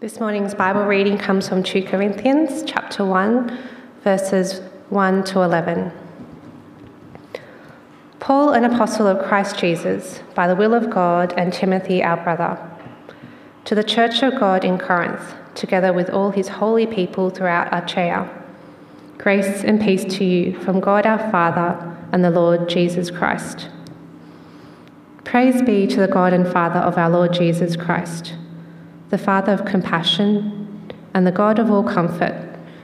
This morning's Bible reading comes from 2 Corinthians chapter 1, verses 1 to 11. Paul, an apostle of Christ Jesus, by the will of God, and Timothy, our brother, to the church of God in Corinth, together with all his holy people throughout Achaia. Grace and peace to you from God our Father and the Lord Jesus Christ. Praise be to the God and Father of our Lord Jesus Christ the Father of compassion, and the God of all comfort,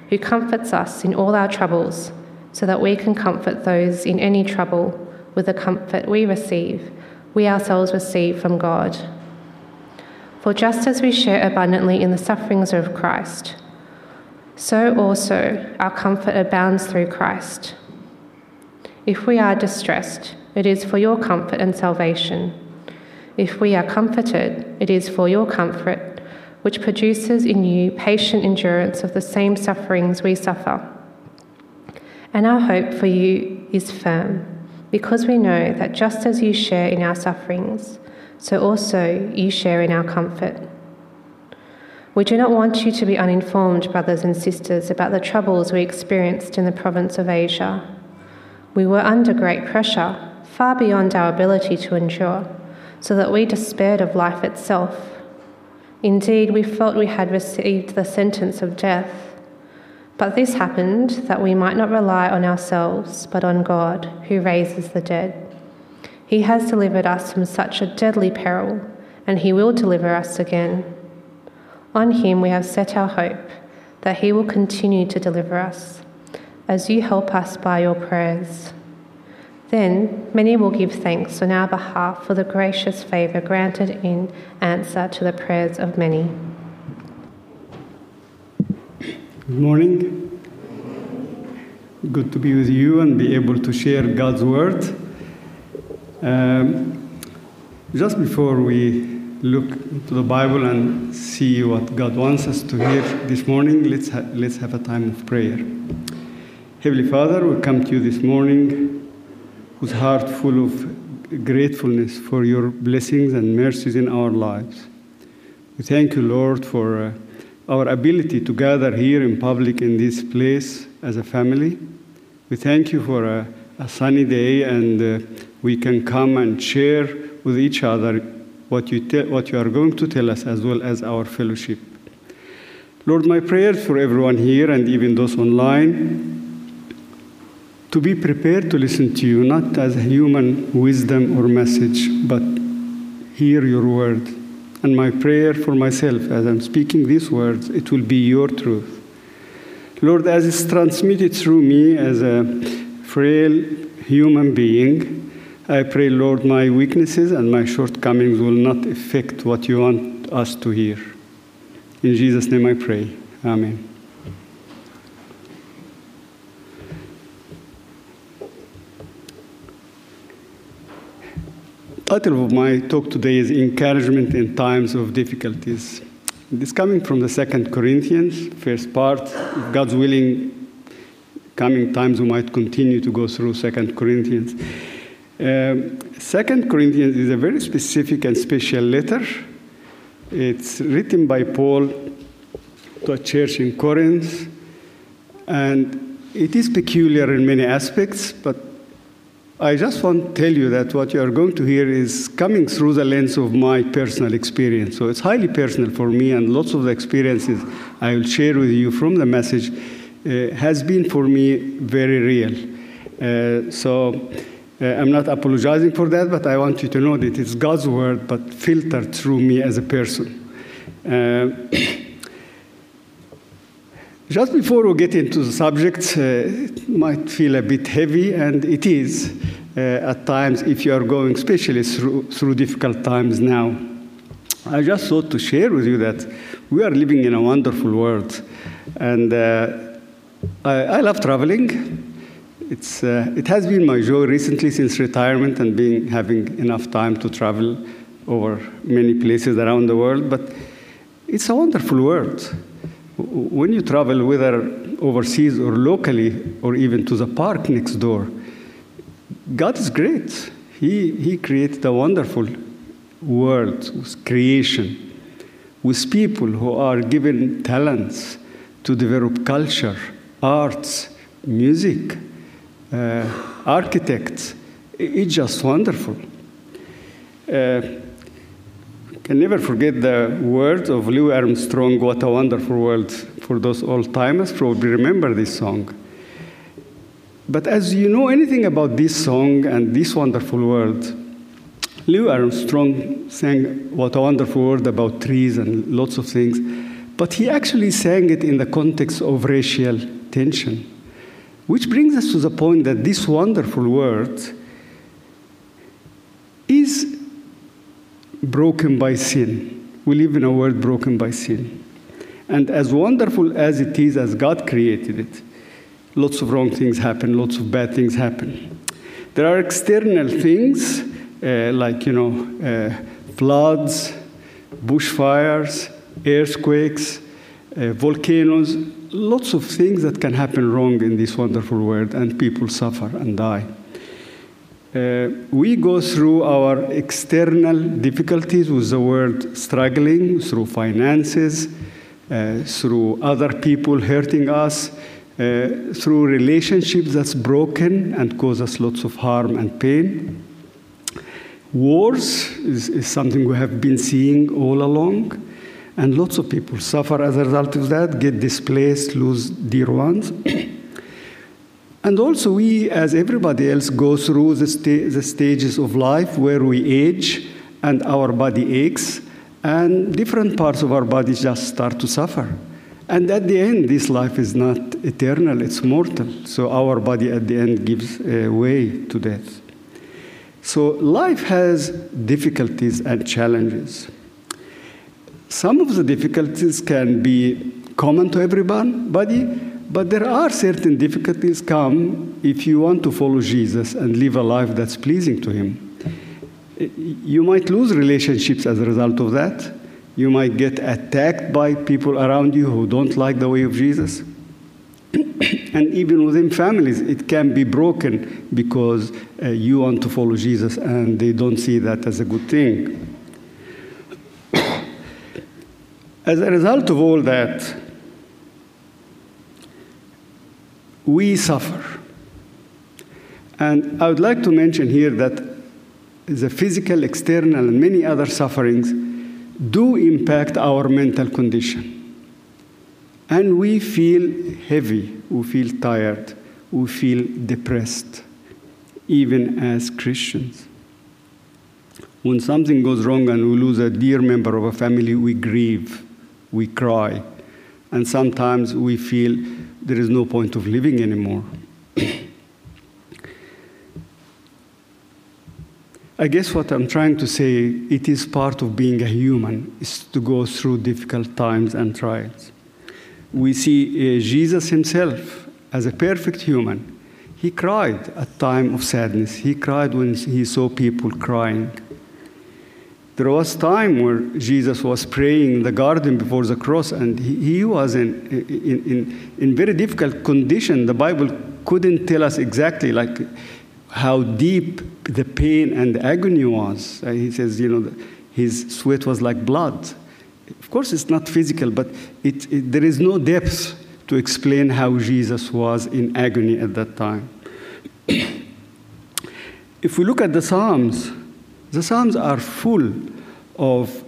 who comforts us in all our troubles, so that we can comfort those in any trouble with the comfort we receive, we ourselves receive from God. For just as we share abundantly in the sufferings of Christ, so also our comfort abounds through Christ. If we are distressed, it is for your comfort and salvation. If we are comforted, it is for your comfort which produces in you patient endurance of the same sufferings we suffer. And our hope for you is firm, because we know that just as you share in our sufferings, so also you share in our comfort. We do not want you to be uninformed, brothers and sisters, about the troubles we experienced in the province of Asia. We were under great pressure, far beyond our ability to endure, so that we despaired of life itself. Indeed, we felt we had received the sentence of death. But this happened that we might not rely on ourselves, but on God, who raises the dead. He has delivered us from such a deadly peril, and He will deliver us again. On Him we have set our hope that He will continue to deliver us, as you help us by your prayers. Then many will give thanks on our behalf for the gracious favour granted in answer to the prayers of many. Good morning. Good to be with you and be able to share God's word. Um, just before we look into the Bible and see what God wants us to hear this morning, let's, ha- let's have a time of prayer. Heavenly Father, we come to you this morning with heart full of gratefulness for your blessings and mercies in our lives. We thank you, Lord, for uh, our ability to gather here in public in this place as a family. We thank you for a, a sunny day and uh, we can come and share with each other what you, te- what you are going to tell us as well as our fellowship. Lord, my prayers for everyone here and even those online to be prepared to listen to you, not as human wisdom or message, but hear your word. And my prayer for myself as I'm speaking these words, it will be your truth. Lord, as it's transmitted through me as a frail human being, I pray, Lord, my weaknesses and my shortcomings will not affect what you want us to hear. In Jesus' name I pray. Amen. Title of my talk today is Encouragement in Times of Difficulties. This coming from the Second Corinthians, first part. God's willing, coming times we might continue to go through Second Corinthians. Um, Second Corinthians is a very specific and special letter. It's written by Paul to a church in Corinth, and it is peculiar in many aspects, but I just want to tell you that what you are going to hear is coming through the lens of my personal experience. So it's highly personal for me, and lots of the experiences I will share with you from the message uh, has been for me very real. Uh, so uh, I'm not apologizing for that, but I want you to know that it's God's word, but filtered through me as a person. Just before we get into the subject, uh, it might feel a bit heavy, and it is uh, at times if you are going, especially through, through difficult times now. I just thought to share with you that we are living in a wonderful world, and uh, I, I, love traveling. It's, uh, it has been my joy recently since retirement and being having enough time to travel over many places around the world. But it's a wonderful world when you travel, whether overseas or locally, or even to the park next door, God is great. He, he created a wonderful world, with creation. with people who are given talents to develop culture, arts, music, uh, architects. It's just wonderful. Uh, can never forget the words of Louis Armstrong, What a Wonderful World. For those old timers, probably remember this song. But as you know anything about this song and this wonderful world, Louis Armstrong sang What a Wonderful World about trees and lots of things, but he actually sang it in the context of racial tension, which brings us to the point that this wonderful world is broken by sin. We live in a world broken by sin. And as wonderful as it is, as God created it, lots of wrong things happen, lots of bad things happen. There are external things uh, like, you know, uh, floods, bushfires, earthquakes, uh, volcanoes, lots of things that can happen wrong in this wonderful world, and people suffer and die. Uh, we go through our external difficulties with the world struggling through finances, uh, through other people hurting us, uh, through relationships that's broken and cause us lots of harm and pain. Wars is, is something we have been seeing all along, and lots of people suffer as a result of that, get displaced, lose dear ones. And also, we, as everybody else, go through the, sta- the, stages of life where we age and our body aches, and different parts of our body just start to suffer. And at the end, this life is not eternal, it's mortal. So our body at the end gives uh, way to death. So life has difficulties and challenges. Some of the difficulties can be common to everybody, but there are certain difficulties come if you want to follow Jesus and live a life that's pleasing to Him. You might lose relationships as a result of that. You might get attacked by people around you who don't like the way of Jesus. and even within families, it can be broken because uh, you want to follow Jesus and they don't see that as a good thing. as a result of all that, we suffer. And I would like to mention here that the physical, external, and many other sufferings do impact our mental condition. And we feel heavy, we feel tired, we feel depressed, even as Christians. When something goes wrong and we lose a dear member of a family, we grieve, we cry, and sometimes we feel there is no point of living anymore. I guess what I'm trying to say, it is part of being a human, is to go through difficult times and trials. We see uh, Jesus himself as a perfect human. He cried at time of sadness. He cried when he saw people crying. There was time where Jesus was praying in the garden before the cross, and he, he was in, in, in, in very difficult condition. The Bible couldn't tell us exactly like how deep the pain and the agony was. Uh, he says, you know, his sweat was like blood. Of course, it's not physical, but it, it, there is no depth to explain how Jesus was in agony at that time. if we look at the Psalms, the Psalms are full of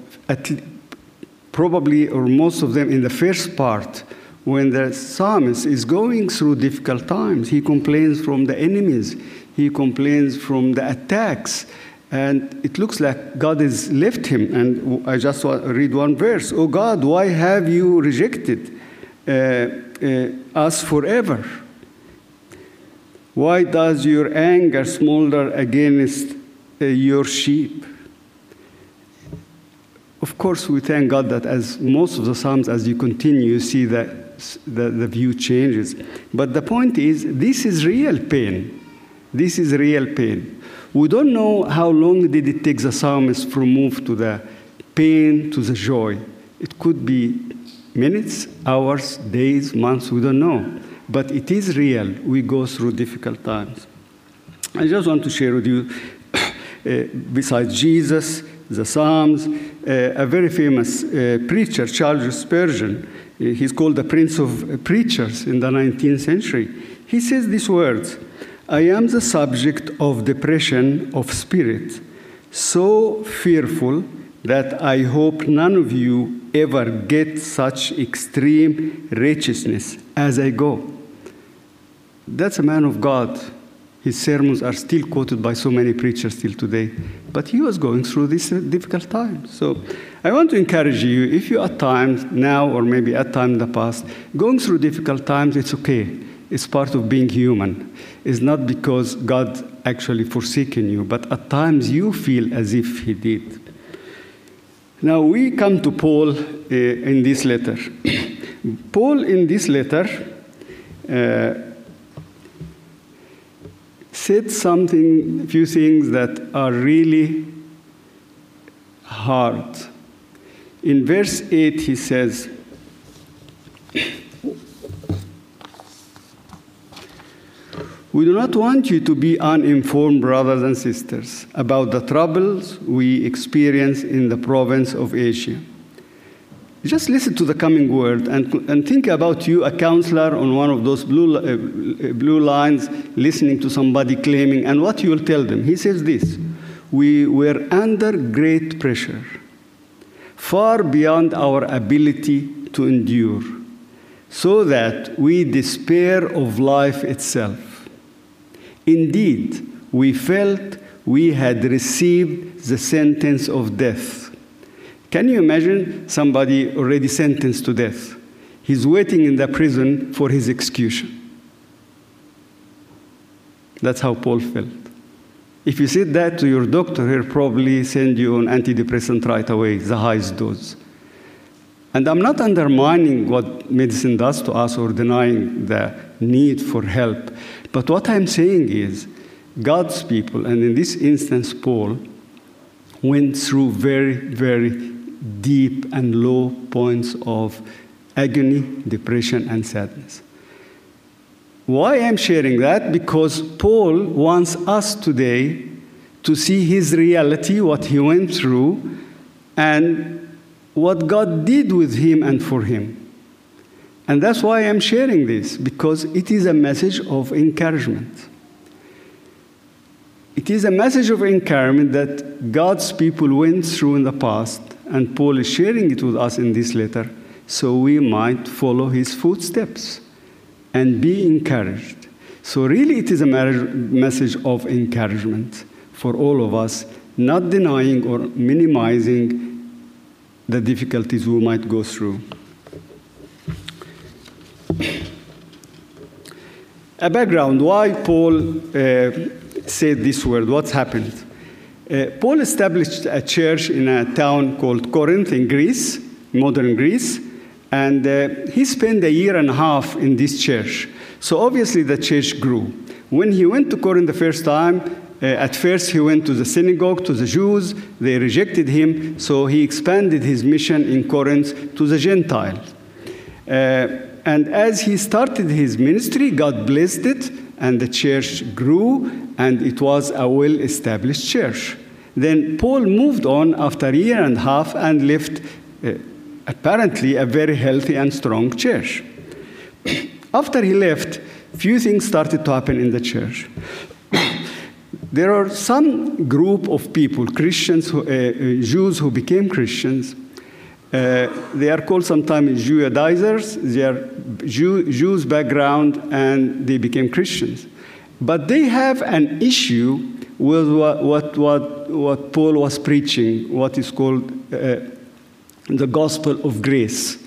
probably, or most of them in the first part, when the psalmist is going through difficult times. He complains from the enemies, he complains from the attacks. And it looks like God has left him. And I just read one verse Oh God, why have you rejected uh, uh, us forever? Why does your anger smolder against your sheep? Of course, we thank God that as most of the Psalms, as you continue, you see that the, the view changes. But the point is, this is real pain. This is real pain. We don't know how long did it take the psalmist from move to the pain to the joy. It could be minutes, hours, days, months, we don't know. But it is real. We go through difficult times. I just want to share with you, uh, besides Jesus, the Psalms. Uh, a very famous uh, preacher, Charles Spurgeon, uh, he's called the Prince of Preachers in the 19th century. He says these words I am the subject of depression of spirit, so fearful that I hope none of you ever get such extreme righteousness as I go. That's a man of God. His sermons are still quoted by so many preachers still today. But he was going through this difficult time. So I want to encourage you, if you at times now or maybe at time in the past, going through difficult times, it's okay. It's part of being human. It's not because God actually forsaken you, but at times you feel as if he did. Now we come to Paul uh, in this letter. Paul in this letter uh, said something, a few things that are really hard. In verse 8, he says, We do not want you to be uninformed, brothers and sisters, about the troubles we experience in the province of Asia. Just listen to the coming word and, and think about you, a counselor on one of those blue, uh, blue lines, listening to somebody claiming, and what you will tell them. He says this We were under great pressure, far beyond our ability to endure, so that we despair of life itself. Indeed, we felt we had received the sentence of death. Can you imagine somebody already sentenced to death? He's waiting in the prison for his execution. That's how Paul felt. If you said that to your doctor, he'll probably send you an antidepressant right away, the highest dose. And I'm not undermining what medicine does to us or denying the need for help. But what I'm saying is, God's people, and in this instance, Paul, went through very, very deep and low points of agony, depression, and sadness. Why I'm sharing that? Because Paul wants us today to see his reality, what he went through, and what God did with him and for him. And that's why I'm sharing this, because it is a message of encouragement. It is a message of encouragement that God's people went through in the past, and Paul is sharing it with us in this letter, so we might follow his footsteps and be encouraged. So, really, it is a message of encouragement for all of us, not denying or minimizing the difficulties we might go through. A background why Paul uh, said this word, what's happened. Uh, Paul established a church in a town called Corinth in Greece, modern Greece, and uh, he spent a year and a half in this church. So obviously the church grew. When he went to Corinth the first time, uh, at first he went to the synagogue, to the Jews, they rejected him, so he expanded his mission in Corinth to the Gentiles. Uh, and as he started his ministry, God blessed it, and the church grew, and it was a well established church. Then Paul moved on after a year and a half and left uh, apparently a very healthy and strong church. after he left, few things started to happen in the church. there are some group of people, Christians, who, uh, uh, Jews who became Christians, uh, they are called sometimes Judaizers. They are Jew, Jews background and they became Christians. But they have an issue with what, what, what, what Paul was preaching, what is called uh, the gospel of grace.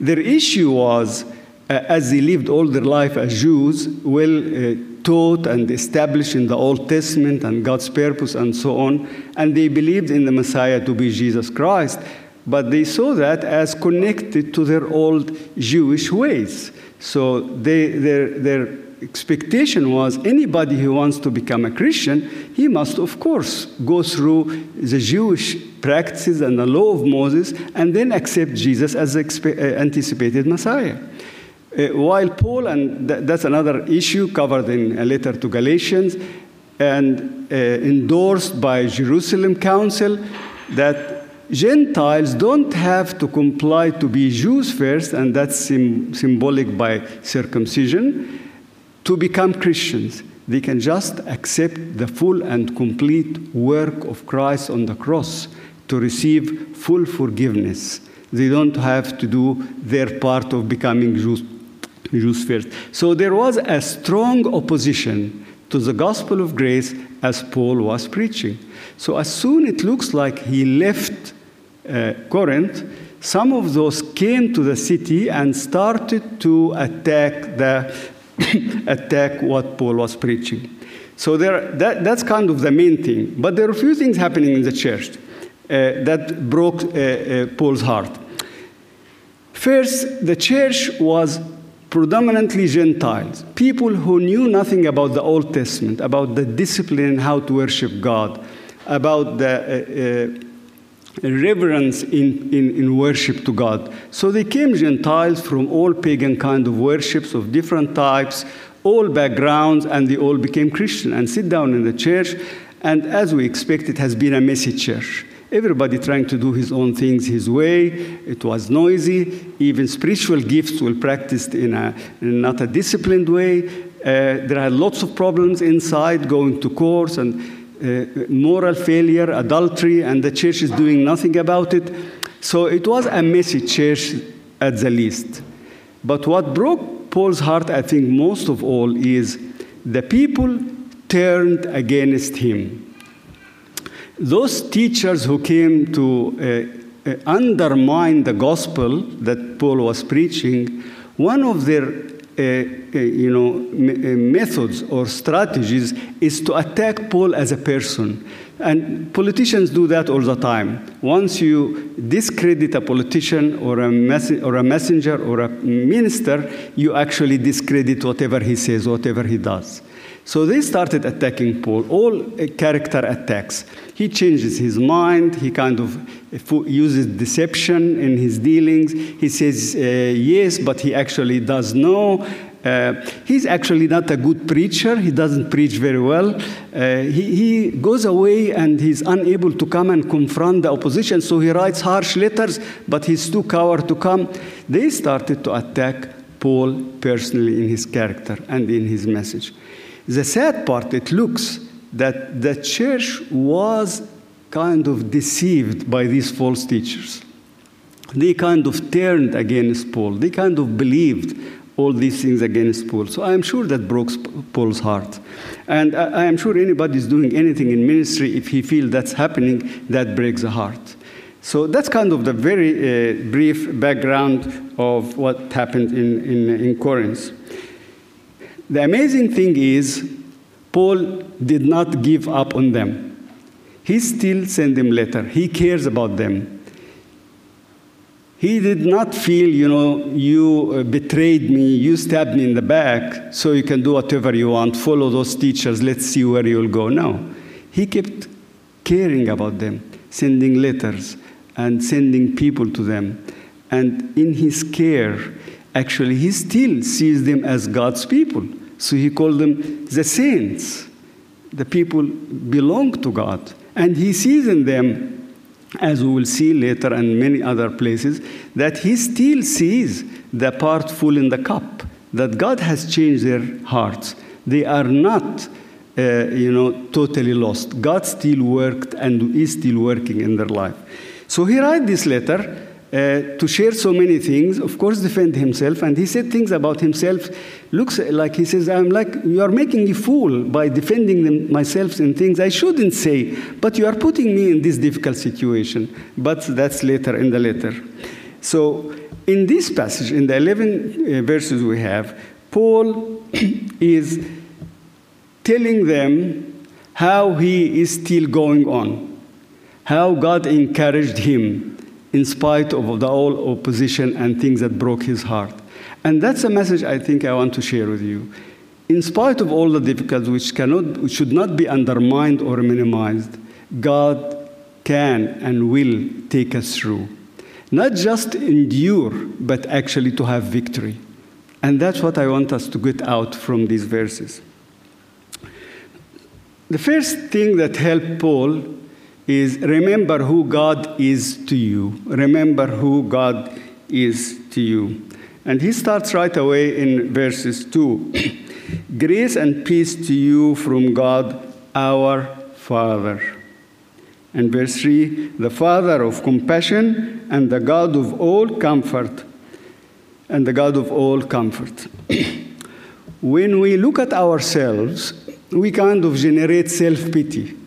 Their issue was, uh, as they lived all their life as Jews, well uh, taught and established in the Old Testament and God's purpose and so on, and they believed in the Messiah to be Jesus Christ but they saw that as connected to their old Jewish ways. So they, their, their expectation was anybody who wants to become a Christian, he must, of course, go through the Jewish practices and the law of Moses and then accept Jesus as the uh, anticipated Messiah. Uh, while Paul, and th- that's another issue covered in a letter to Galatians and uh, endorsed by Jerusalem Council, that Gentiles don't have to comply to be Jews first, and that's sim- symbolic by circumcision, to become Christians. They can just accept the full and complete work of Christ on the cross to receive full forgiveness. They don't have to do their part of becoming Jews, Jews first. So there was a strong opposition to the gospel of grace as Paul was preaching. So as soon it looks like he left uh, Corinth, some of those came to the city and started to attack the attack what Paul was preaching. So there, that, that's kind of the main thing. But there are a few things happening in the church uh, that broke uh, uh, Paul's heart. First, the church was predominantly Gentiles, people who knew nothing about the Old Testament, about the discipline, and how to worship God, about the uh, uh, reverence in, in, in, worship to God. So they came Gentiles from all pagan kind of worships of different types, all backgrounds, and they all became Christian and sit down in the church. And as we expect, it has been a messy church everybody trying to do his own things his way. It was noisy. Even spiritual gifts were practiced in a in not a disciplined way. Uh, there are lots of problems inside, going to courts and uh, moral failure, adultery, and the church is doing nothing about it. So it was a messy church at the least. But what broke Paul's heart, I think, most of all, is the people turned against him those teachers who came to uh, uh, undermine the gospel that Paul was preaching, one of their uh, uh you know, m- methods or strategies is to attack Paul as a person. And politicians do that all the time. Once you discredit a politician or a, mess- or a messenger or a minister, you actually discredit whatever he says, whatever he does. So they started attacking Paul, all uh, character attacks. He changes his mind, he kind of uh, uses deception in his dealings. He says uh, yes, but he actually does no. Uh, he's actually not a good preacher. He doesn't preach very well. Uh, he, he goes away and he's unable to come and confront the opposition, so he writes harsh letters, but he's too coward to come. They started to attack Paul personally in his character and in his message. The sad part, it looks that the church was kind of deceived by these false teachers. They kind of turned against Paul. They kind of believed all these things against Paul. So I am sure that broke Paul's heart. And I am sure anybody is doing anything in ministry, if he feels that's happening, that breaks the heart. So that's kind of the very uh, brief background of what happened in, in, in Corinth. The amazing thing is, Paul did not give up on them. He still sent them letter. He cares about them. He did not feel, you know, you uh, betrayed me, you stabbed me in the back, so you can do whatever you want, follow those teachers, let's see where you'll go. No. He kept caring about them, sending letters and sending people to them. And in his care, actually, he still sees them as God's people. So he called them the saints. The people belong to God. And he sees in them, as we will see later and many other places, that he still sees the part full in the cup, that God has changed their hearts. They are not, uh, you know, totally lost. God still worked and is still working in their life. So he writes this letter uh, to share so many things, of course, defend himself. And he said things about himself. Looks like he says, I'm like, you are making me fool by defending them, myself in things I shouldn't say, but you are putting me in this difficult situation. But that's later in the letter. So, in this passage, in the 11 uh, verses we have, Paul is telling them how he is still going on, how God encouraged him in spite of the all opposition and things that broke his heart. And that's a message I think I want to share with you. In spite of all the difficulties which, cannot, which should not be undermined or minimized, God can and will take us through. Not just endure, but actually to have victory. And that's what I want us to get out from these verses. The first thing that helped Paul is remember who God is to you. Remember who God is to you. And he starts right away in verses 2 Grace and peace to you from God our Father. And verse 3 The Father of compassion and the God of all comfort. And the God of all comfort. when we look at ourselves, we kind of generate self pity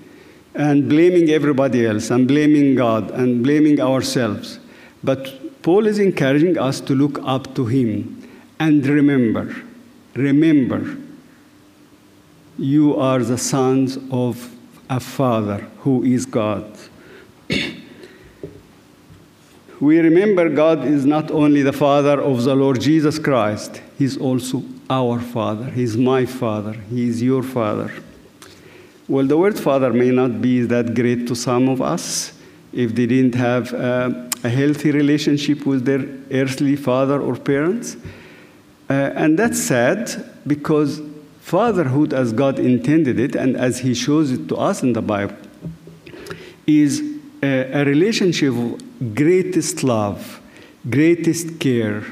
and blaming everybody else and blaming God and blaming ourselves. But Paul is encouraging us to look up to him and remember, remember, you are the sons of a Father who is God. we remember God is not only the Father of the Lord Jesus Christ, He's also our Father. He's my Father. He is your Father. Well, the word Father may not be that great to some of us if they didn't have uh, a healthy relationship with their earthly father or parents. Uh, and that's sad because fatherhood, as God intended it and as He shows it to us in the Bible, is a, a relationship of greatest love, greatest care,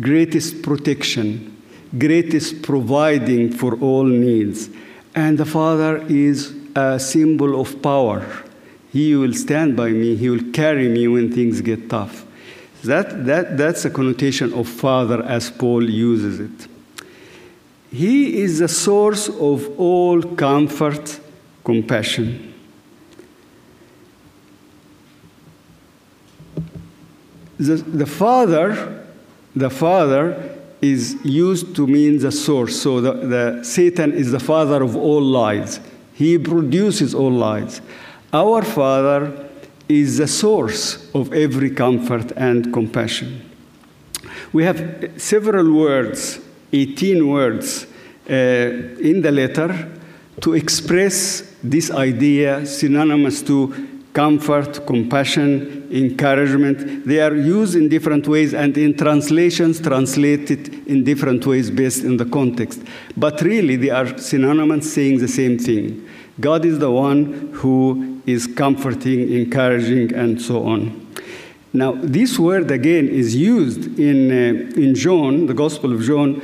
greatest protection, greatest providing for all needs. And the Father is a symbol of power. He will stand by me, He will carry me when things get tough. That, that, that's a connotation of Father as Paul uses it. He is the source of all comfort, compassion. The, the Father, the Father is used to mean the source. So the, the Satan is the father of all lies. He produces all lies. Our Father is the source of every comfort and compassion. We have several words, 18 words, uh, in the letter to express this idea synonymous to comfort, compassion, encouragement. They are used in different ways and in translations translated in different ways based in the context. But really, they are synonymous saying the same thing. God is the one who is comforting, encouraging, and so on. Now, this word again is used in, uh, in John, the Gospel of John,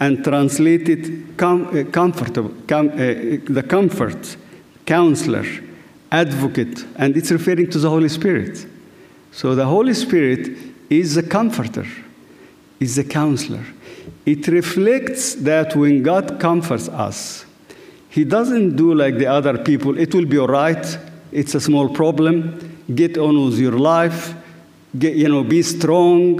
and translated com- uh, comfortable, com- uh, the comfort, counselor, advocate, and it's referring to the Holy Spirit. So the Holy Spirit is the comforter, is the counselor. It reflects that when God comforts us, He doesn't do like the other people, it will be all right, it's a small problem, get on with your life, get, you know, be strong.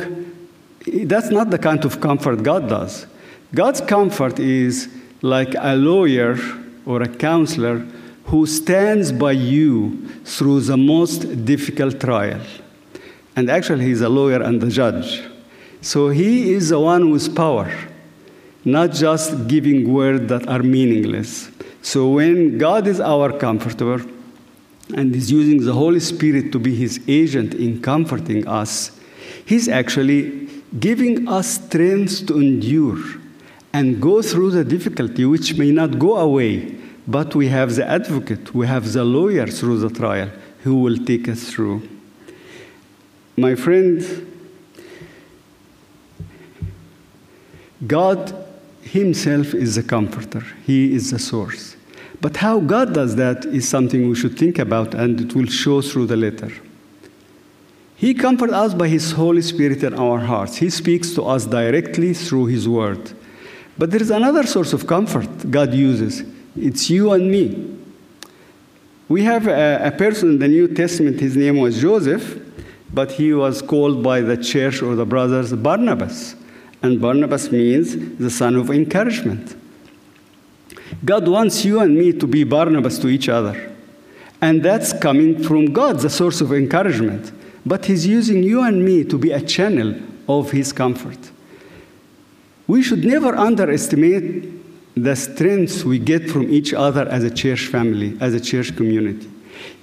That's not the kind of comfort God does. God's comfort is like a lawyer or a counselor who stands by you through the most difficult trial. And actually, he's a lawyer and a judge. So he is the one with power, not just giving words that are meaningless. So when God is our comforter and is using the Holy Spirit to be his agent in comforting us, he's actually giving us strength to endure and go through the difficulty, which may not go away but we have the advocate, we have the lawyer through the trial who will take us through. My friend, God Himself is the comforter, He is the source. But how God does that is something we should think about, and it will show through the letter. He comforts us by His Holy Spirit in our hearts. He speaks to us directly through His Word. But there is another source of comfort God uses. It's you and me. We have a, a, person in the New Testament, his name was Joseph, but he was called by the church or the brothers Barnabas. And Barnabas means the son of encouragement. God wants you and me to be Barnabas to each other. And that's coming from God, the source of encouragement. But He's using you and me to be a channel of His comfort. We should never underestimate the strengths we get from each other as a church family, as a church community.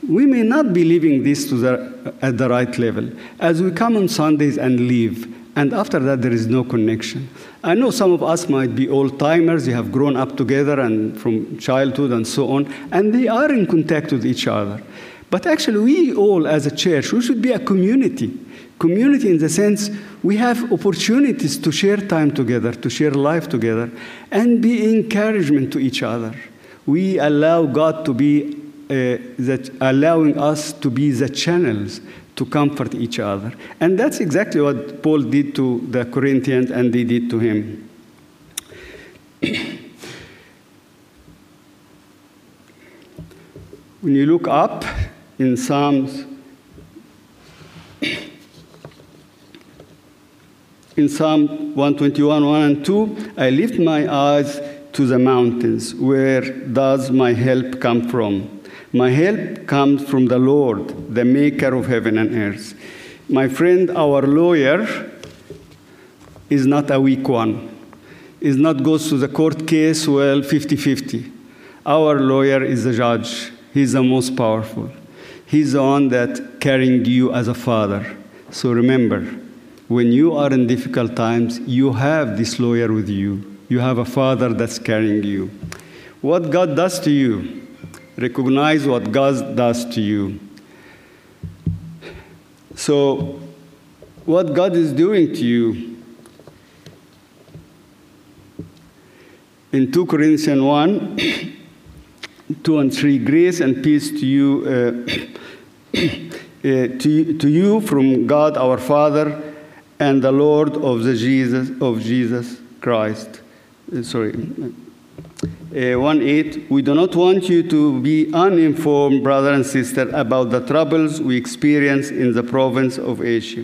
We may not be living this the, at the right level. As we come on Sundays and leave, and after that there is no connection. I know some of us might be old timers, you have grown up together and from childhood and so on, and they are in contact with each other. But actually, we all as a church, we should be a community. Community in the sense we have opportunities to share time together, to share life together, and be encouragement to each other. We allow God to be uh, that allowing us to be the channels to comfort each other. And that's exactly what Paul did to the Corinthians and they did to him. when you look up in Psalms, in Psalm 121, 1 and 2, I lift my eyes to the mountains. Where does my help come from? My help comes from the Lord, the maker of heaven and earth. My friend, our lawyer is not a weak one. Is not goes to the court case, well, 50 50. Our lawyer is the judge. He's the most powerful. He's the one that carrying you as a father. So remember, when you are in difficult times, you have this lawyer with you. You have a father that's carrying you. What God does to you, recognize what God does to you. So, what God is doing to you. In 2 Corinthians 1, 2 and 3, grace and peace to you, uh, uh, to, to you from God our Father and the Lord of the Jesus of Jesus Christ. Uh, sorry. Uh, 1 8, we do not want you to be uninformed, brother and sister, about the troubles we experience in the province of Asia.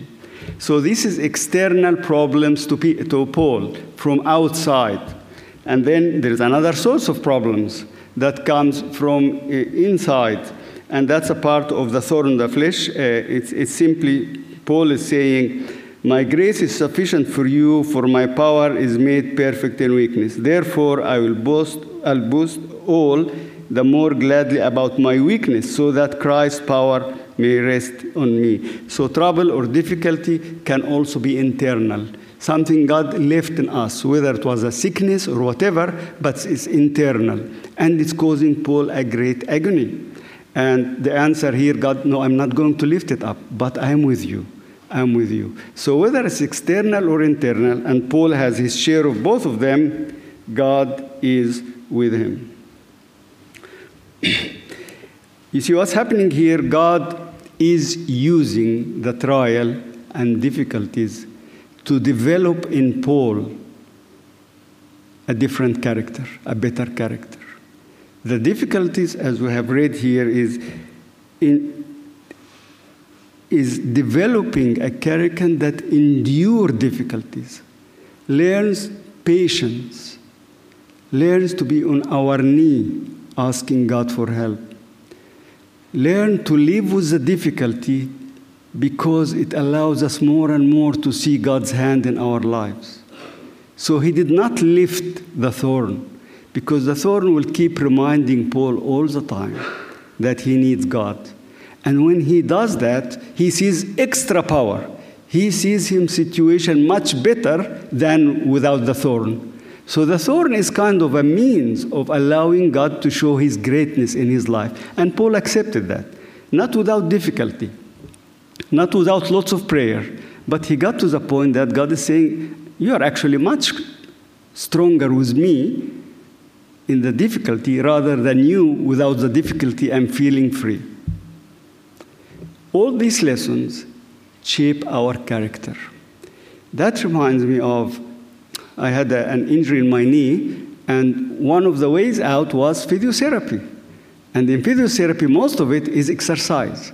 So, this is external problems to, to Paul from outside. And then there is another source of problems that comes from uh, inside. And that's a part of the thorn in the flesh. Uh, it's, it's simply, Paul is saying, my grace is sufficient for you, for my power is made perfect in weakness. Therefore, I will boast, I'll boast all the more gladly about my weakness, so that Christ's power may rest on me. So, trouble or difficulty can also be internal. Something God left in us, whether it was a sickness or whatever, but it's internal. And it's causing Paul a great agony. And the answer here, God, no, I'm not going to lift it up, but I am with you. I'm with you. So whether it's external or internal, and Paul has his share of both of them, God is with him. you see what's happening here? God is using the trial and difficulties to develop in Paul a different character, a better character. The difficulties, as we have read here, is in is developing a character that endure difficulties, learns patience, learns to be on our knee asking God for help, learn to live with the difficulty because it allows us more and more to see God's hand in our lives. So he did not lift the thorn because the thorn will keep reminding Paul all the time that he needs God. And when he does that, he sees extra power. He sees him situation much better than without the thorn. So the thorn is kind of a means of allowing God to show his greatness in his life. And Paul accepted that, not without difficulty, not without lots of prayer, but he got to the point that God is saying, You are actually much stronger with me in the difficulty rather than you without the difficulty and feeling free. All these lessons shape our character. That reminds me of I had a, an injury in my knee, and one of the ways out was physiotherapy. And in physiotherapy, most of it is exercise.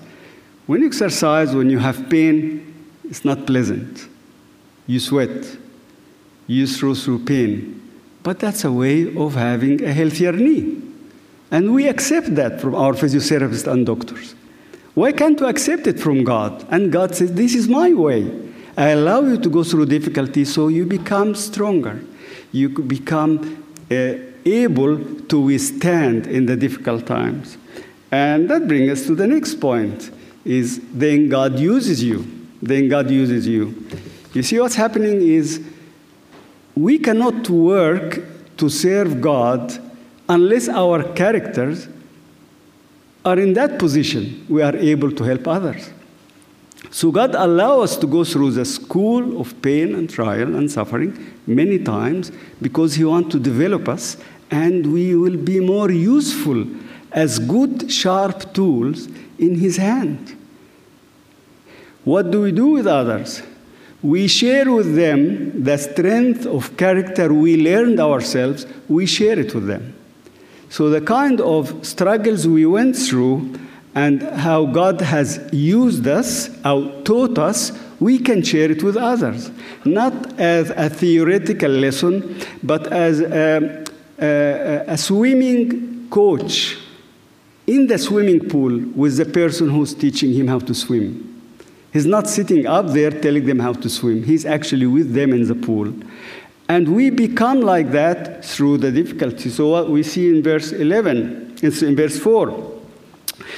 When you exercise, when you have pain, it's not pleasant. You sweat, you throw through pain. But that's a way of having a healthier knee. And we accept that from our physiotherapists and doctors. Why can't we accept it from God? And God says, This is my way. I allow you to go through difficulty so you become stronger. You become uh, able to withstand in the difficult times. And that brings us to the next point is then God uses you. Then God uses you. You see what's happening is we cannot work to serve God unless our characters are in that position, we are able to help others. So God allows us to go through the school of pain and trial and suffering many times because He wants to develop us and we will be more useful as good, sharp tools in His hand. What do we do with others? We share with them the strength of character we learned ourselves, we share it with them. So, the kind of struggles we went through and how God has used us, how taught us, we can share it with others. Not as a theoretical lesson, but as a, a, a swimming coach in the swimming pool with the person who's teaching him how to swim. He's not sitting up there telling them how to swim, he's actually with them in the pool. And we become like that through the difficulty. So, what we see in verse 11, it's in verse 4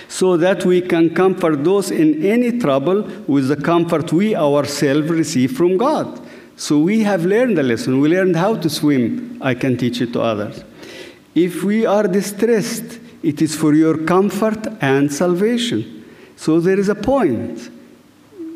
so that we can comfort those in any trouble with the comfort we ourselves receive from God. So we have learned the lesson. We learned how to swim. I can teach it to others. If we are distressed, it is for your comfort and salvation. So there is a point.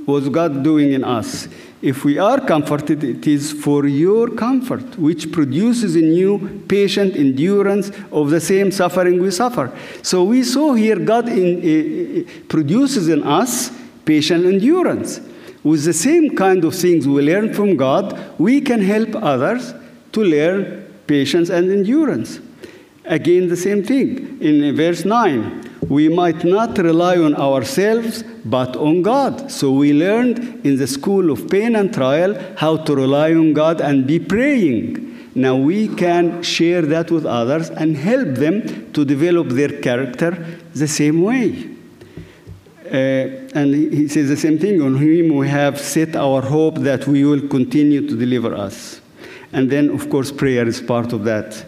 What's God doing in us? If we are comforted, it is for your comfort, which produces in you patient endurance of the same suffering we suffer. So we saw here God in, uh, produces in us patient endurance. With the same kind of things we learn from God, we can help others to learn patience and endurance. Again, the same thing in verse 9 we might not rely on ourselves, but on God. So we learned in the school of pain and trial how to rely on God and be praying. Now we can share that with others and help them to develop their character the same way. Uh, and he says the same thing on him we have set our hope that we will continue to deliver us. And then, of course, prayer is part of that.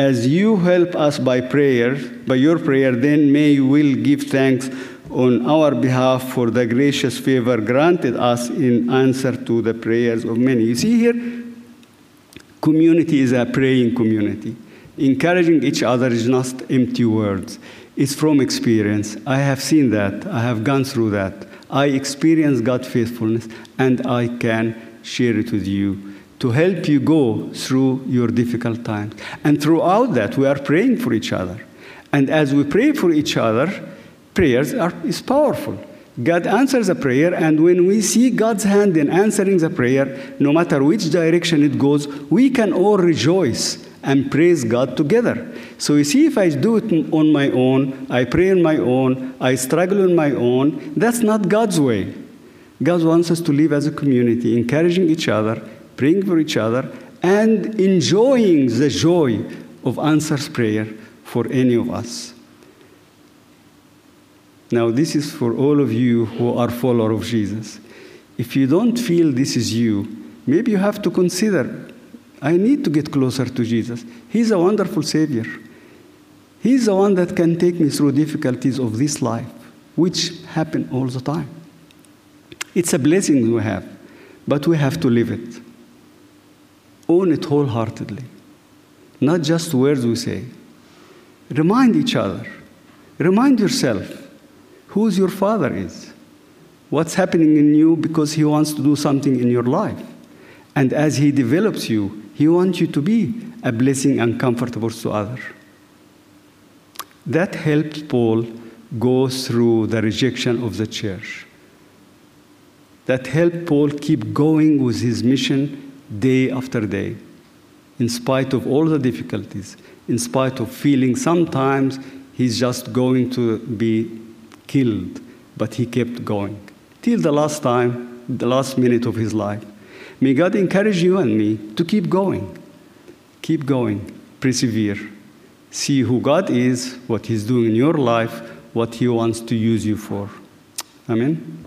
As you help us by prayer, by your prayer, then may you will give thanks on our behalf for the gracious favor granted us in answer to the prayers of many. You see here, community is a praying community. Encouraging each other is not empty words. It's from experience. I have seen that. I have gone through that. I experience God's faithfulness and I can share it with you to help you go through your difficult times. And throughout that, we are praying for each other. And as we pray for each other, prayers are, is powerful. God answers a prayer, and when we see God's hand in answering the prayer, no matter which direction it goes, we can all rejoice and praise God together. So you see, if I do it on my own, I pray on my own, I struggle on my own, that's not God's way. God wants us to live as a community, encouraging each other, praying for each other, and enjoying the joy of answers prayer for any of us. Now, this is for all of you who are followers of Jesus. If you don't feel this is you, maybe you have to consider I need to get closer to Jesus. He's a wonderful Savior. He's the one that can take me through difficulties of this life, which happen all the time. It's a blessing we have, but we have to live it own it wholeheartedly, not just words we say. Remind each other, remind yourself who your father is, what's happening in you because he wants to do something in your life. And as he develops you, he wants you to be a blessing and comfortable to others. That helped Paul go through the rejection of the church. That helped Paul keep going with his mission day after day, in spite of all the difficulties, in spite of feeling sometimes he's just going to be killed, but he kept going till the last time, the last minute of his life. May God encourage you and me to keep going, keep going, persevere. See who God is, what He's doing in your life, what He wants to use you for. Amen.